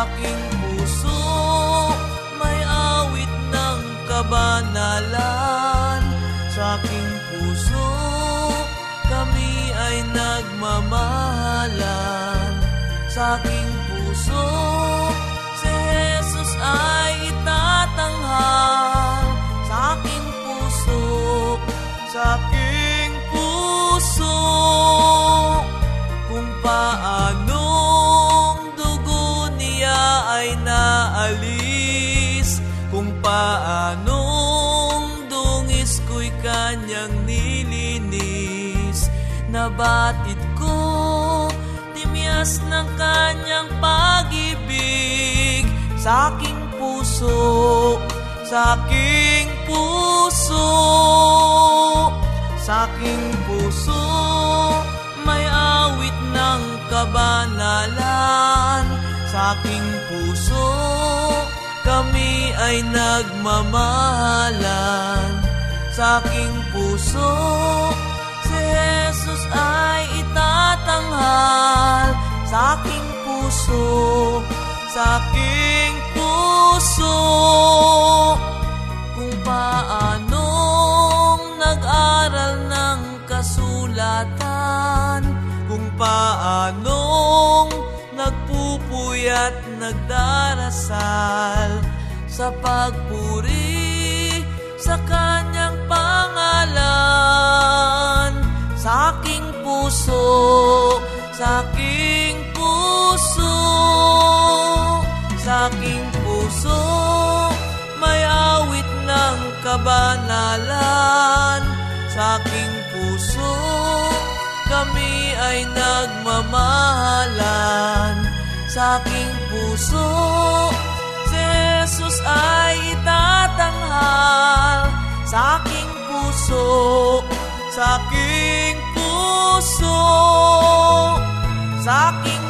Aking puso. May awit ng kabanalan sa aking puso. Kami ay nagmamahalan sa aking puso. Si Jesus ay itatanghal sa aking puso. Sa aking puso. Kung paano paanong dungis ko'y kanyang nilinis? Nabatid ko timyas ng kanyang pag-ibig. Sa aking puso sa aking puso sa aking puso may awit ng kabanalan sa aking puso kami ay nagmamahalan. Sa aking puso si Jesus ay itatanghal. Sa aking puso sa aking puso. Kung paanong nag-aral ng kasulatan. Kung paanong nagpupuyat nagdarasal sa pagpuri sa kanyang pangalan. Sa aking puso sa aking puso sa aking puso may awit ng kabanalan. Sa aking puso kami ay nagmamahalan. Sa aking puso Jesus ay itatanghal sa aking puso sa aking puso sa aking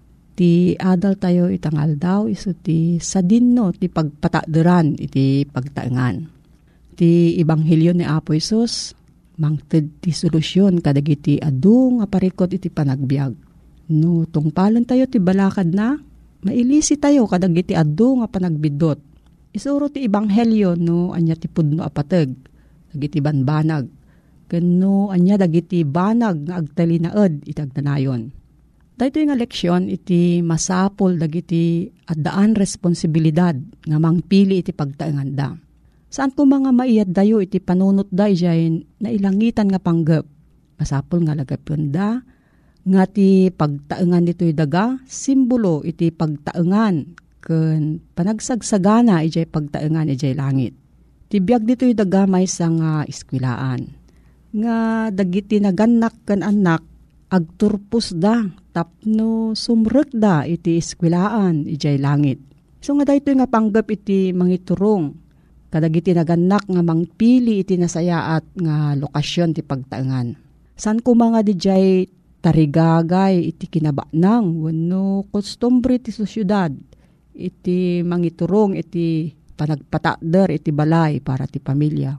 Ti adal tayo itangal daw iso ti sadinno ti pagpataderan iti pagtaengan. Ti Ibanghilyo ni Apo Isus, mangted ti solusyon kadagiti adu nga parikot iti panagbiag. No tungpalan tayo ti balakad na, mailisi tayo kadagiti adu nga panagbidot. Isuro ti Ibanghelyo no anya ti pudno apateg, dagiti banbanag. Kano anya dagiti banag nga agtalinaed itagdanayon. Dahito nga leksyon iti masapol dagiti addaan responsibilidad nga mangpili iti pagtaenganda. Saan ko mga maiyad dayo iti panunot da ijay na ilangitan nga panggap. Masapol nga lagapyon da, nga ti pagtaengan dito'y daga, simbolo iti pagtaengan ken panagsagsagana ijay pagtaengan ijay langit. Tibiyag dito'y daga may sa nga iskwilaan. Nga dagiti naganak ken anak agturpos da tapno sumrek da iti iskwilaan ijay langit. So nga dayto nga panggap iti mangiturong kadagiti naganak nga mangpili iti nasayaat nga lokasyon ti pagtaengan. San ko mga dijay tarigagay iti kinabanang wenno kostumbre ti sosyudad iti mangiturong iti panagpatadder iti balay para ti pamilya.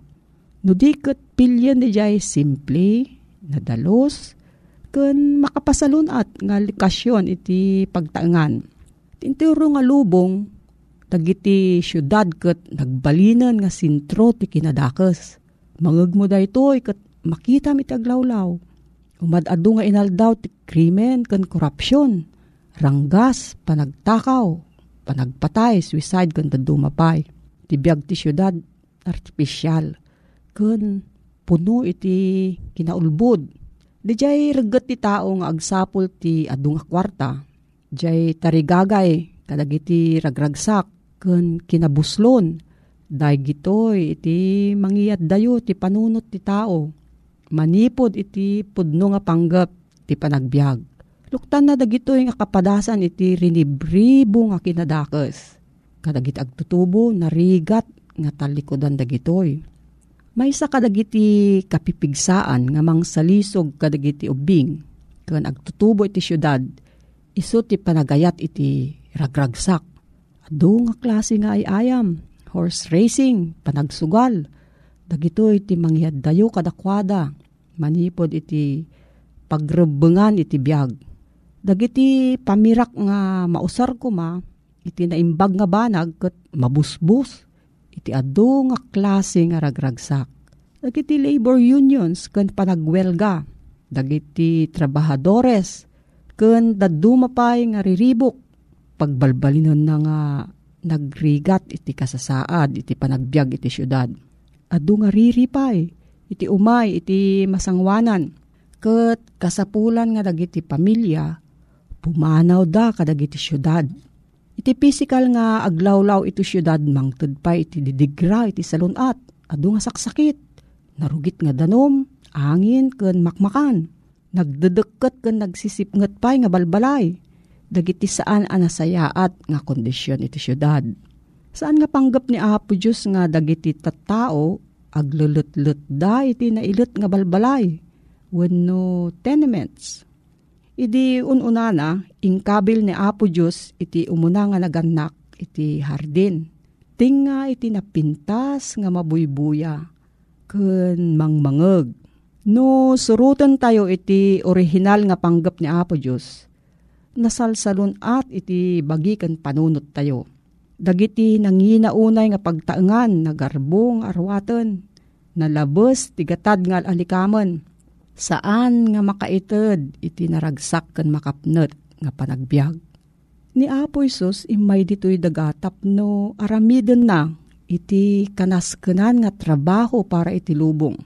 No di ket pilyen dijay simple, nadalos, ken makapasalunat nga likasyon iti pagtaengan. Tinturo nga lubong, dagiti syudad ket nagbalinan nga sintro ti kinadakes. Mangeg mo daytoy ket makita mi taglawlaw. Umadado nga inaldaw ti krimen ken korupsyon, ranggas, panagtakaw, panagpatay, suicide ken dumapay. Ti biag ti syudad artificial ken puno iti kinaulbod Di reget ti tao nga agsapol ti adu nga kwarta. Dijay tarigagay kadagiti ragragsak ken kinabuslon. Day gitoy iti mangiyat dayo ti panunot ti tao. Manipod iti pudno nga panggap ti panagbiag. Luktan na dagitoy nga kapadasan iti rinibribo nga kinadakes. Kadagiti agtutubo narigat nga talikodan dagitoy may sa kadagiti kapipigsaan nga mangsalisog kadagiti ubing ken agtutubo iti syudad iso ti panagayat iti ragragsak. Ado nga klase nga ay ayam, horse racing, panagsugal. Dagito iti mangyad dayo kadakwada, manipod iti pagrebengan iti biag. Dagiti pamirak nga mausar ko ma, iti naimbag nga banag ket mabusbus iti adu nga klase nga ragragsak. Dagiti labor unions ken panagwelga, dagiti trabahadores ken dadumapay nga riribok pagbalbalinon na nga nagrigat iti kasasaad iti panagbiag iti syudad. Adu nga riripay iti umay iti masangwanan ket kasapulan nga dagiti pamilya pumanaw da kadagiti syudad Iti physical nga aglawlaw iti syudad mangtud pa iti didigra iti salunat. Adu nga saksakit. Narugit nga danom, angin ken makmakan. Nagdedeket ken nagsisipnget pa nga balbalay. Dagiti saan anasayaat nga kondisyon iti syudad. Saan nga panggap ni Apo Diyos nga dagiti tattao aglulutlut da iti nailut nga balbalay. Wenno tenements Idi ununana, ingkabil ni Apo Diyos iti umuna nga naganak iti hardin. Tinga iti napintas nga mabuybuya. Ken mangmangeg. No surutan tayo iti original nga panggap ni Apo Diyos. Nasalsalon at iti bagi kan panunot tayo. Dagiti nanginaunay nga pagtaengan nagarbong arwaten. nalabos tigatad ngal alikaman. Saan nga makaited iti naragsak kan makapnet nga panagbiag. Ni Apo Isus imay dito'y dagatap no aramiden na iti kanaskenan nga trabaho para iti lubong.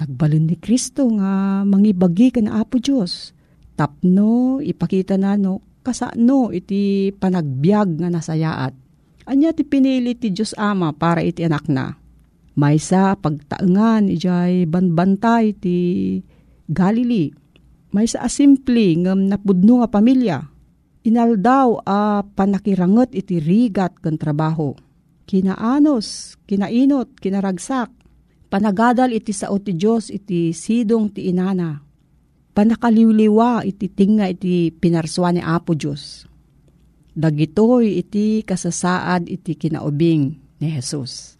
Nagbalon ni Kristo nga mangibagi kan Apo Diyos. Tapno ipakita na no kasano iti panagbiag nga nasayaat. Anya ti pinili ti Diyos Ama para iti anak na Maysa pagtaengan ijay banbantay ti Galilee. Maysa asimple ngem napudno nga pamilya. Inaldaw a panakiranget iti rigat ken trabaho. Kinaanos, kinainot, kinaragsak. Panagadal iti sao ti Diyos iti sidong ti inana. Panakaliwliwa iti tinga iti pinarswa ni Apo Diyos. Dagitoy iti kasasaad iti kinaubing ni Jesus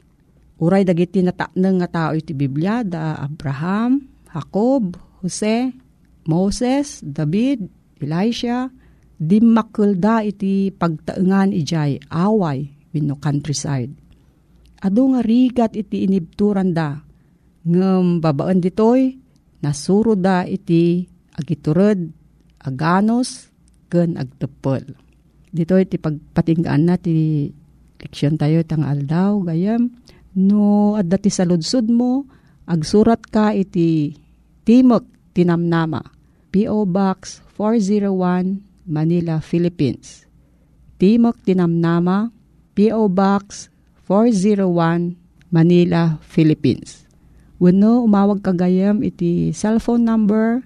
Uray dagiti natakneng nga tao iti Biblia da Abraham, Jacob, Jose, Moses, David, Elisha, dimmakulda iti pagtaengan ijay away wenno countryside. Ado nga rigat iti inibturan da ngem babaan ditoy nasuro da iti agitured aganos ken agtepel. Dito iti pagpatinggaan na ti leksyon tayo tang aldaw gayam No, at dati sa ludsud mo, agsurat ka iti Timok Tinamnama, P.O. Box 401, Manila, Philippines. Timok Tinamnama, P.O. Box 401, Manila, Philippines. Wano umawag kagayam iti cellphone number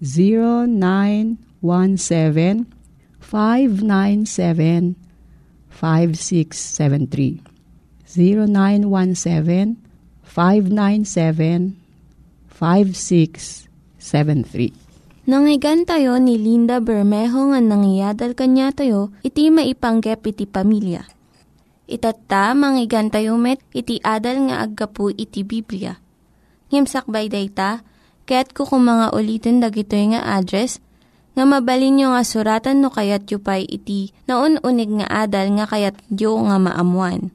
0917 597 5673 0917-597-5673. Nangyigan tayo ni Linda Bermejo nga nangyadal kanya tayo, iti maipanggep iti pamilya. Itatta, manggigan met, iti adal nga aggapu iti Biblia. Ngimsakbay dayta, kaya't kukumanga ulitin dagito nga address nga mabalin nga suratan no kayat yu pa'y iti na unig nga adal nga kayat yu nga maamuan.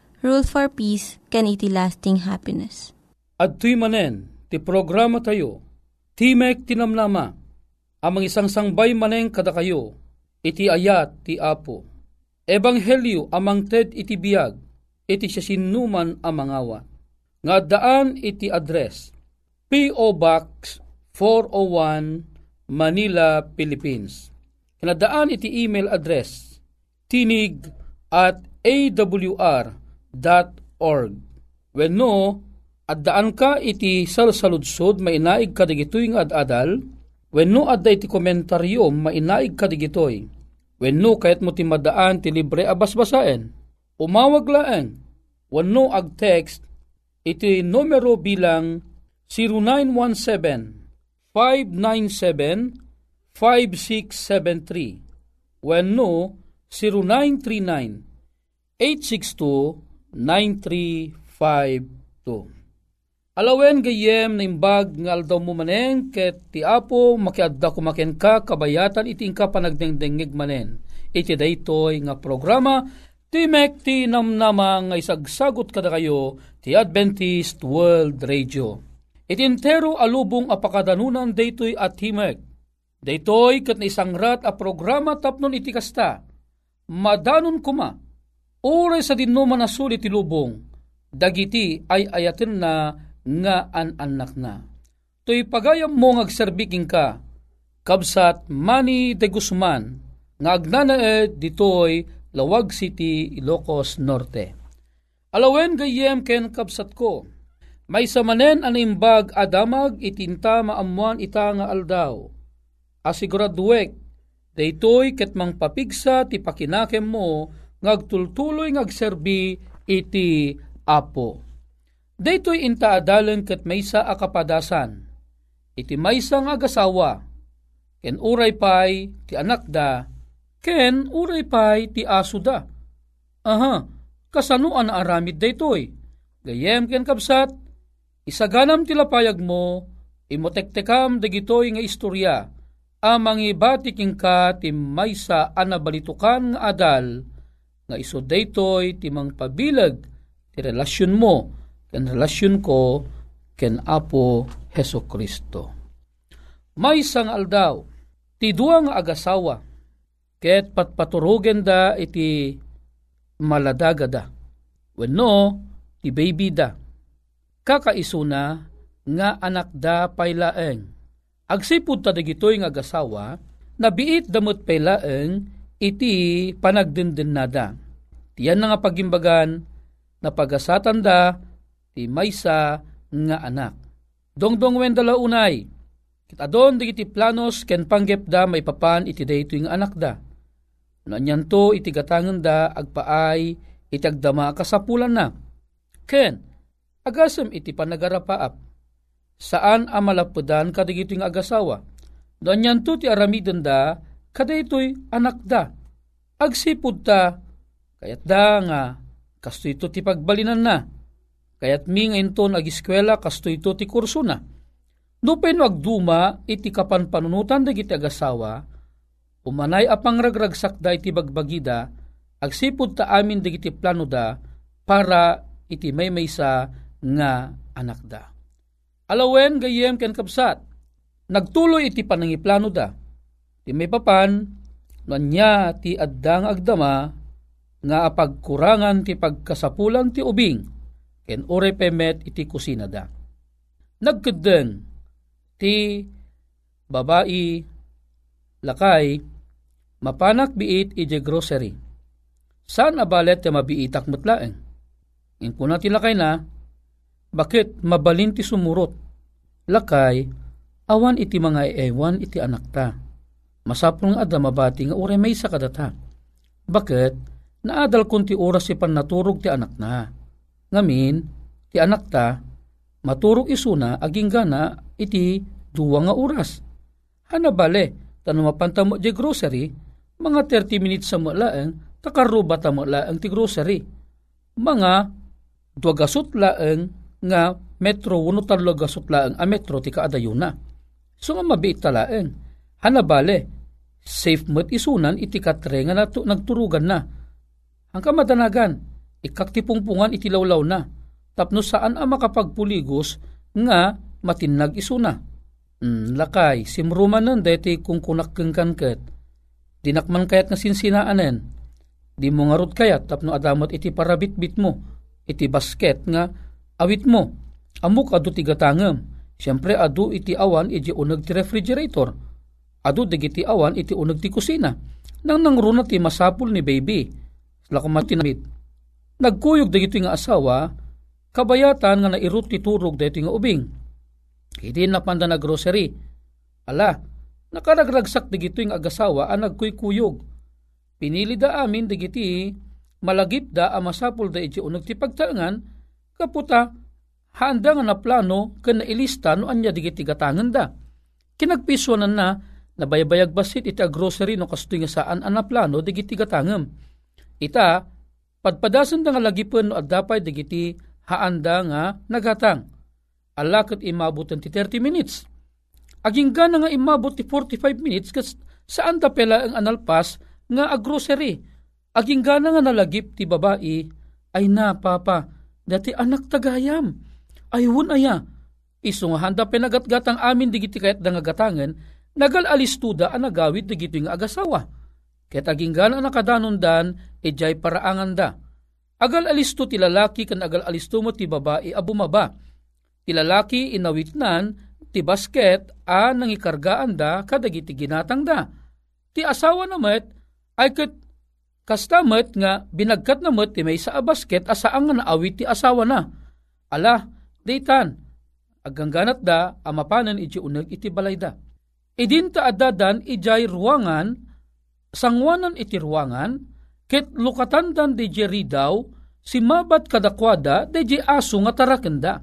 rule for peace, can iti lasting happiness. At tuy manen, ti programa tayo, Timek Tinamnama, amang isang sangbay maneng kada kayo, iti ayat ti Apo. Ebanghelyo amang ted iti biyag, iti sinuman amang awa. Nga daan iti address, P.O. Box 401, Manila, Philippines. Kinadaan iti email address, tinig at awr org. When no, addaan ka iti salsaludsod mainaig kadigitoy nga ad-adal, when no adda iti komentaryo mainaig kadigitoy, when no kayat mo ti madaan ti libre abasbasaen, umawag laeng, when no ag-text, iti numero bilang 0917 597 5673 when no 0939 862 9352. Alawen gayem na imbag nga aldaw mo manen ket ti apo makiadda kumaken ka kabayatan iti ka panagdengdengig manen. Iti daytoy nga programa Timek ti namnama nga isagsagot kada kayo ti Adventist World Radio. Itintero alubong apakadanunan daytoy at Timek. Daytoy kat na isang rat a programa tapnon iti kasta. Madanon kuma Ure sa dinno manasuli ti lubong, dagiti ay ayatin na nga an anak na. To'y pagayam mo ngagserbiking ka, kabsat Mani de Guzman, nga agnanaed ditoy Lawag City, Ilocos Norte. Alawen gayem ken kabsat ko, may samanen animbag adamag itinta maamuan ita nga aldaw. Asiguraduek, daytoy ket mang papigsa ti pakinakem mo ngagtultuloy ngagserbi iti Apo. Daytoy intaadalan ket maysa akapadasan. Iti maysa nga agasawa, ken uray pay ti anak da, ken uray pay ti aso da. Aha, kasanuan na aramid daytoy. Gayem ken kapsat, isaganam ti lapayag mo, imotektekam dagitoy nga istorya, amang ibatiking ka ti maysa anabalitukan nga adal, nga iso daytoy ti mang pabilag ti relasyon mo ken relasyon ko ken Apo Heso Kristo. May sang aldaw, ti duwa nga agasawa, ket patpaturugen da iti maladaga da. Wenno, ti baby da. Kakaisuna nga anak da paylaeng. Agsipud ta dagitoy nga agasawa, nabiit damot paylaeng iti panagdindin nada. Tiyan na nga pagimbagan na pagasatan da ti maysa nga anak. Dongdong wen dala unay, kita don digiti planos ken panggep da may papan iti dayto nga anak da. Nanyan to iti gatangan da agpaay iti agdama kasapulan na. Ken, agasem iti panagarapaap. Saan amalapudan kadigito nga agasawa? Nanyan to ti aramiden da kadaytoy anak da. Agsipud ta, kayat da nga, kasto ito ti pagbalinan na. Kayat mi ngayon to nag-eskwela, kasto ito ti kurso na. Nupen agduma, iti kapan panunutan da giti agasawa, umanay apang ragragsak da iti bagbagida, agsipud ta amin da giti plano da, para iti may maysa nga anak da. Alawen gayem ken kapsat, nagtuloy iti panangiplano da. Ti may papan, Nanya ti addang agdama nga apagkurangan ti pagkasapulan ti ubing ken ore iti kusina da. Nagkedeng ti babae lakay mapanak biit iti grocery. Saan abalet ti mabiitak metlaeng? Impuna ti lakay na, bakit mabalin ti sumurot? Lakay, awan iti mga ewan iti anak ta Masapong ada mabati nga uray may sa kadata. Bakit? Naadal kun ti oras si pannaturog ti anak na. Ngamin, ti anak ta, maturog isuna aging gana iti duwa nga oras. Hana bale, tanong mapanta mo di grocery, mga 30 minutes sa mulaeng, takaruba ta mulaeng ti grocery. Mga duwagasot laeng nga metro uno talo gasot laeng a metro ti kaadayuna. So nga mabiit talaeng Hanabale, safe mo't isunan iti katre nga nato nagturugan na. Ang kamadanagan, ikaktipungpungan iti lawlaw na, tapno saan ang makapagpuligos nga matinag isuna. Mm, lakay, simruman nun deti kung kunakeng kanket. Dinakman kayat nga sinsinaanen. Di mo nga rod kayat tapno adamot iti parabitbit mo, iti basket nga awit mo. Amok adu ti gatangem. Siyempre adu iti awan iti unag ti refrigerator Adu digiti awan iti unag ti kusina. Nang nangruna ti masapul ni baby. Lakumat tinamit. Nagkuyog digiti nga asawa, kabayatan nga nairut ti turog dito nga ubing. Hindi na panda na grocery. Ala, nakaragragsak digito yung agasawa ang nagkuykuyog. Pinili da amin digiti malagip da ang masapul da iti unag ti pagtaangan, kaputa, handa nga na plano kan nailista no anya digiti gatangan da. Kinagpiswanan na Nabaybayag basit iti grocery no kasto nga saan anaplano digiti gatangem. Ita, padpadasan da nga lagipon no addapay digiti haanda nga nagatang. Alakot imabutan ti 30 minutes. Aging gana nga imabot ti 45 minutes kas saan da pela ang analpas nga agrocery. Aging gana nga nalagip ti babae ay na papa dati anak tagayam. Ayun aya. Iso nga handa penagatgatang amin digiti kayat da nga gatangan Nagal alistuda ang nagawid na gito yung agasawa. Ket aging gana nakadanon dan, ejay paraangan da. Agal alisto ti lalaki kan agal alisto mo ti babae a bumaba. Ti lalaki inawitnan ti basket a nangikargaan da kadagiti ginatang da. Ti asawa na met ay ket kastamet nga binagkat na met ti may sa basket asaang nga naawit ti asawa na. Ala, daytan, agangganat da amapanan iti uneg iti balay da idinta adadan ijay ruangan, sangwanan iti ruangan, ket lukatandan di jeri daw, si mabat kadakwada di aso nga tarakenda.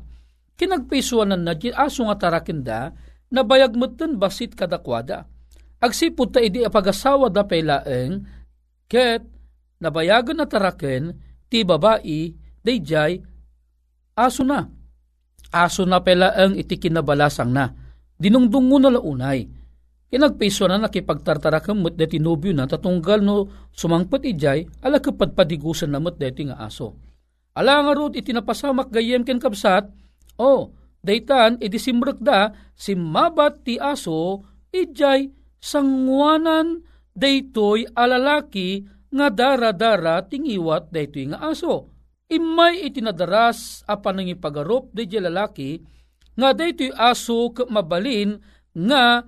Kinagpisuanan na di aso nga tarakenda na bayag mutten basit kadakwada. Agsipod ta idi apagasawa da pelaeng ket nabayagan na taraken ti babae dayjay aso na. Aso na pelaeng iti kinabalasang na. Dinungdungo na launay. Kinagpiso na nakipagtartarakam mo't deti nobyo na tatunggal no sumangpat ijay ala kapadpadigusan na mo't deti nga aso. Ala nga rod iti napasamak gayem ken kapsat, o oh, daytan iti simrek da simabat ti aso ijay sangwanan daytoy alalaki nga dara-dara tingiwat daytoy nga aso. Imay itinadaras apan pagarup dayjay lalaki nga daytoy aso mabalin nga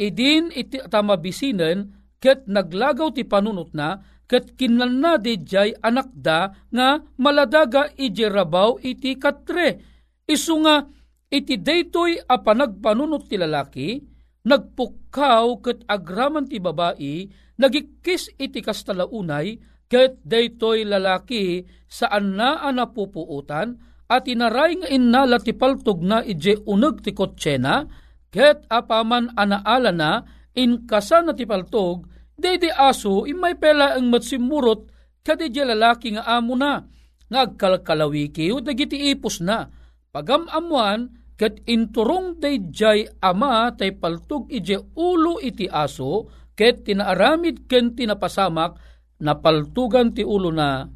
idin iti tamabisinan ket naglagaw ti panunot na ket kinlan na jay anak da nga maladaga iti rabaw iti katre. Isu nga iti daytoy a panagpanunot ti lalaki nagpukaw ket agraman ti babae nagikis iti kastalaunay ket daytoy lalaki saan na anapupuutan at inaray nga innala ti paltog na ije uneg ti kotsena Ket apaman anaala na in kasan na tipaltog, dede aso imay pela ang matsimurot kadi lalaki nga amo na. Ngagkalkalawiki o dagiti ipos na. Pagamamuan ket inturong jay ama tay paltog ije ulo iti aso ket tinaaramid ken tinapasamak na paltugan ti ulo na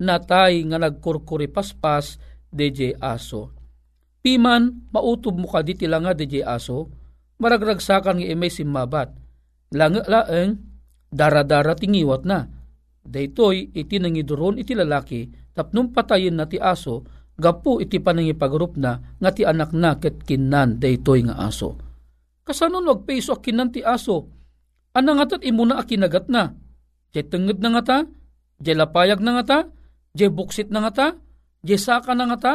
natay nga nagkurkuri paspas deje aso. Piman, mautob mo ka di tilanga di aso, maragragsakan nga imay simmabat. Langa laeng, dara-dara tingiwat na. Daytoy iti nangiduron iti lalaki, tapnong patayin na ti aso, gapu iti panangipagrup na nga ti anak na ket kinan daytoy nga aso. Kasanon wag peso kinan ti aso, anang atat imuna akinagat na. Jay tenged na nga ta, jay lapayag na nga ta, jay buksit na nga ta, jay saka na nga ta,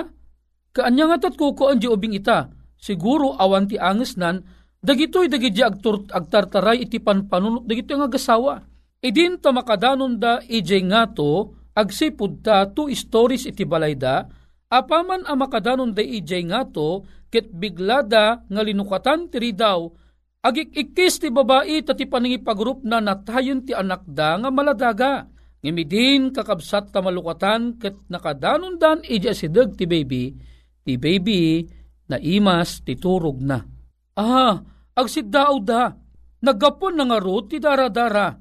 Kaanya nga tat kuko ang ubing ita, siguro awan ti anges nan, dagitoy dagiti agtartaray iti panpanunot, dagitoy nga gasawa. Idin ta makadanon da ije nga to, agsipud ta two stories iti balayda, apaman ang makadanon da ije nga to, ket biglada nga linukatan tiri daw, agikikis ti babae ta ti paningipagrup na natayon ti anak da nga maladaga. Ngimidin kakabsat ta malukatan ket nakadanon dan ija sideg ti baby, ti baby na imas ti turog na. Ah, agsiddaw da, naggapon na nga rot ti dara-dara.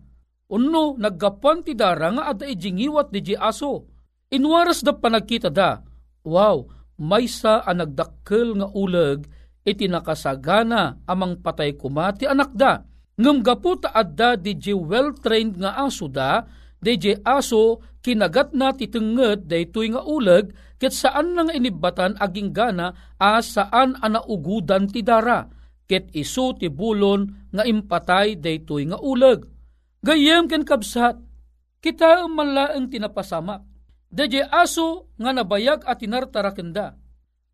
Unno, naggapon ti dara nga ada ijingiwat di aso. Inwaras da panagkita da, wow, maysa ang nagdakkel nga uleg iti nakasagana amang patay kuma ti anak da. Ngam gapu ta adda di well-trained nga aso da, di aso kinagat na titenged daytoy nga uleg ket saan nang inibatan aging gana a saan anaugudan ti dara ket isu ti bulon nga impatay daytoy nga uleg gayem ken kabsat kita manlaeng tinapasamak Deje aso nga nabayag at tinartarakenda.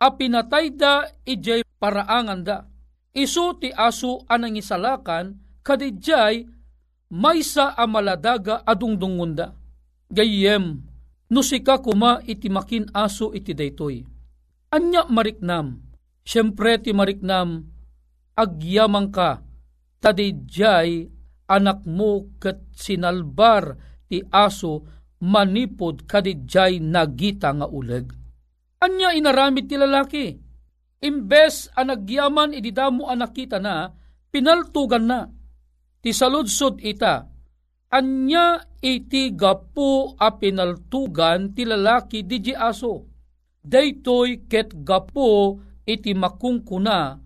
A pinatay da. Ijay paraangan da. Isu ti aso anang isalakan kadijay maysa amaladaga adungdungunda Gayem, no sika kuma iti makin aso iti daytoy. Anya mariknam, siyempre ti mariknam, agyamang ka, tadijay anak mo kat sinalbar ti aso manipod kadijay nagita nga uleg. Anya inaramid ti lalaki, imbes anagyaman ididamo anak kita na, pinaltugan na. Ti saludsod ita, anya iti gapu a pinaltugan ti lalaki di aso. Daytoy ket gapu iti makungkuna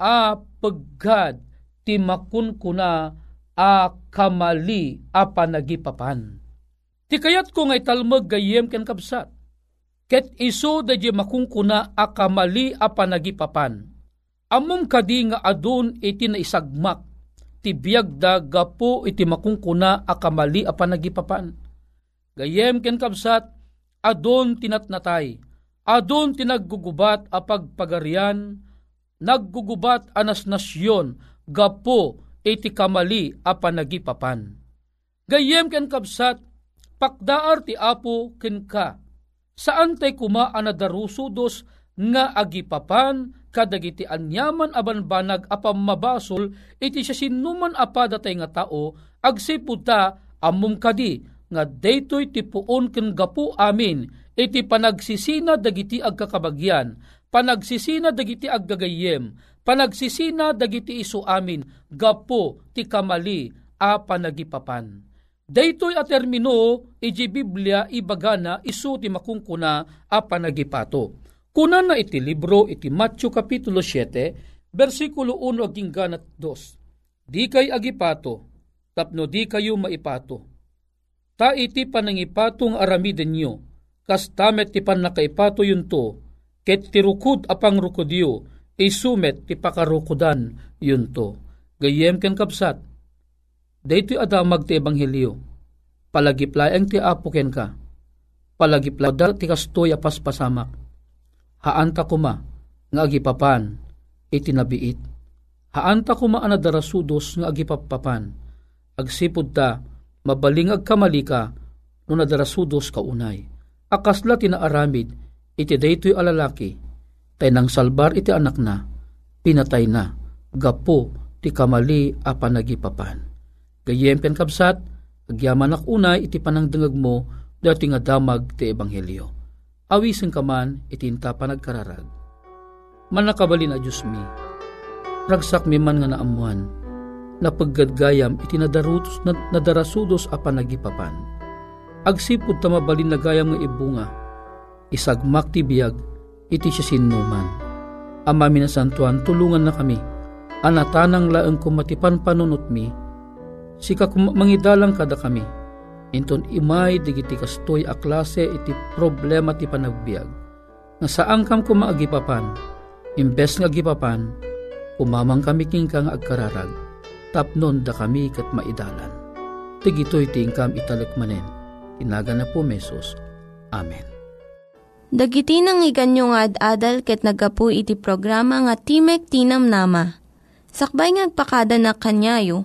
a peggad ti makunkuna a kamali a panagipapan. Ti kayat ko nga italmag gayem ken kabsat. Ket iso da di makungkuna a kamali a panagipapan. Amom kadi nga adun iti na isagmak ti biyag da gapo iti makungkuna a kamali a panagipapan. Gayem ken kabsat, adon tinatnatay, adon tinaggugubat a pagpagarian, naggugubat anas nasyon, gapo iti kamali a panagipapan. Gayem ken kabsat, pakdaar ti apo ken ka, Saan tay kuma anadarusudos nga agipapan kadagiti anyaman aban banag apam mabasol iti siya sinuman apada tay nga tao agsiputa amum kadi nga daytoy ti puon ken gapu amin iti panagsisina dagiti agkakabagyan panagsisina dagiti aggagayem panagsisina dagiti isu amin gapo ti kamali a panagipapan Daytoy a termino iji Biblia ibagana isu ti makungkuna a panagipato. Kuna na iti libro iti Matthew Kapitulo 7, versikulo 1 aging ganat 2. Di kay agipato, tapno di kayo maipato. Ta iti panangipatong aramiden nyo, kas tamet ti panakaipato yun to, ket tirukod apang rukodyo, isumet ti pakarukodan yun to. Gayem ken kapsat, daytoy adamag ti ebanghelyo, palagiplayang ti apo ka, palagiplayang ti kastoy apas pasamak, haanta kuma nga agipapan iti nabiit. Haanta kuma anadarasudos nga agipapapan. Agsipod ta, mabaling agkamalika no nadarasudos ka unay. Akasla tinaaramid iti daytoy alalaki, tay nang salbar iti anak na, pinatay na, gapo ti kamali a panagipapan. Gayempen kabsat, agyaman unay iti panangdangag mo, dati nga damag ti ebanghelyo awisin ka man itinta panagkararag. Manakabali na Diyos mi, ragsak mi man nga naamuan, na paggadgayam itinadarutos na, nadarasudos a panagipapan. Agsipod tamabalin na gayam nga ibunga, isagmak ti biyag, iti siya sinuman. Ama minasantuan, tulungan na kami, anatanang laeng kumatipan panunot mi, sika mangidalang kada kami, Inton imay digiti kastoy a klase iti problema ti panagbiag. Nga saan kam kumaagipapan, imbes nga gipapan, umamang kami king kang agkararag, tapnon da kami kat maidalan. Tigitoy tingkam italekmanen, tinaga na po mesos. Amen. Dagiti nang iganyo nga ad-adal ket nagapu iti programa nga Timek Tinam Nama. Sakbay ngagpakada na kanyayo,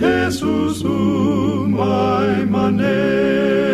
Jesús, my manet.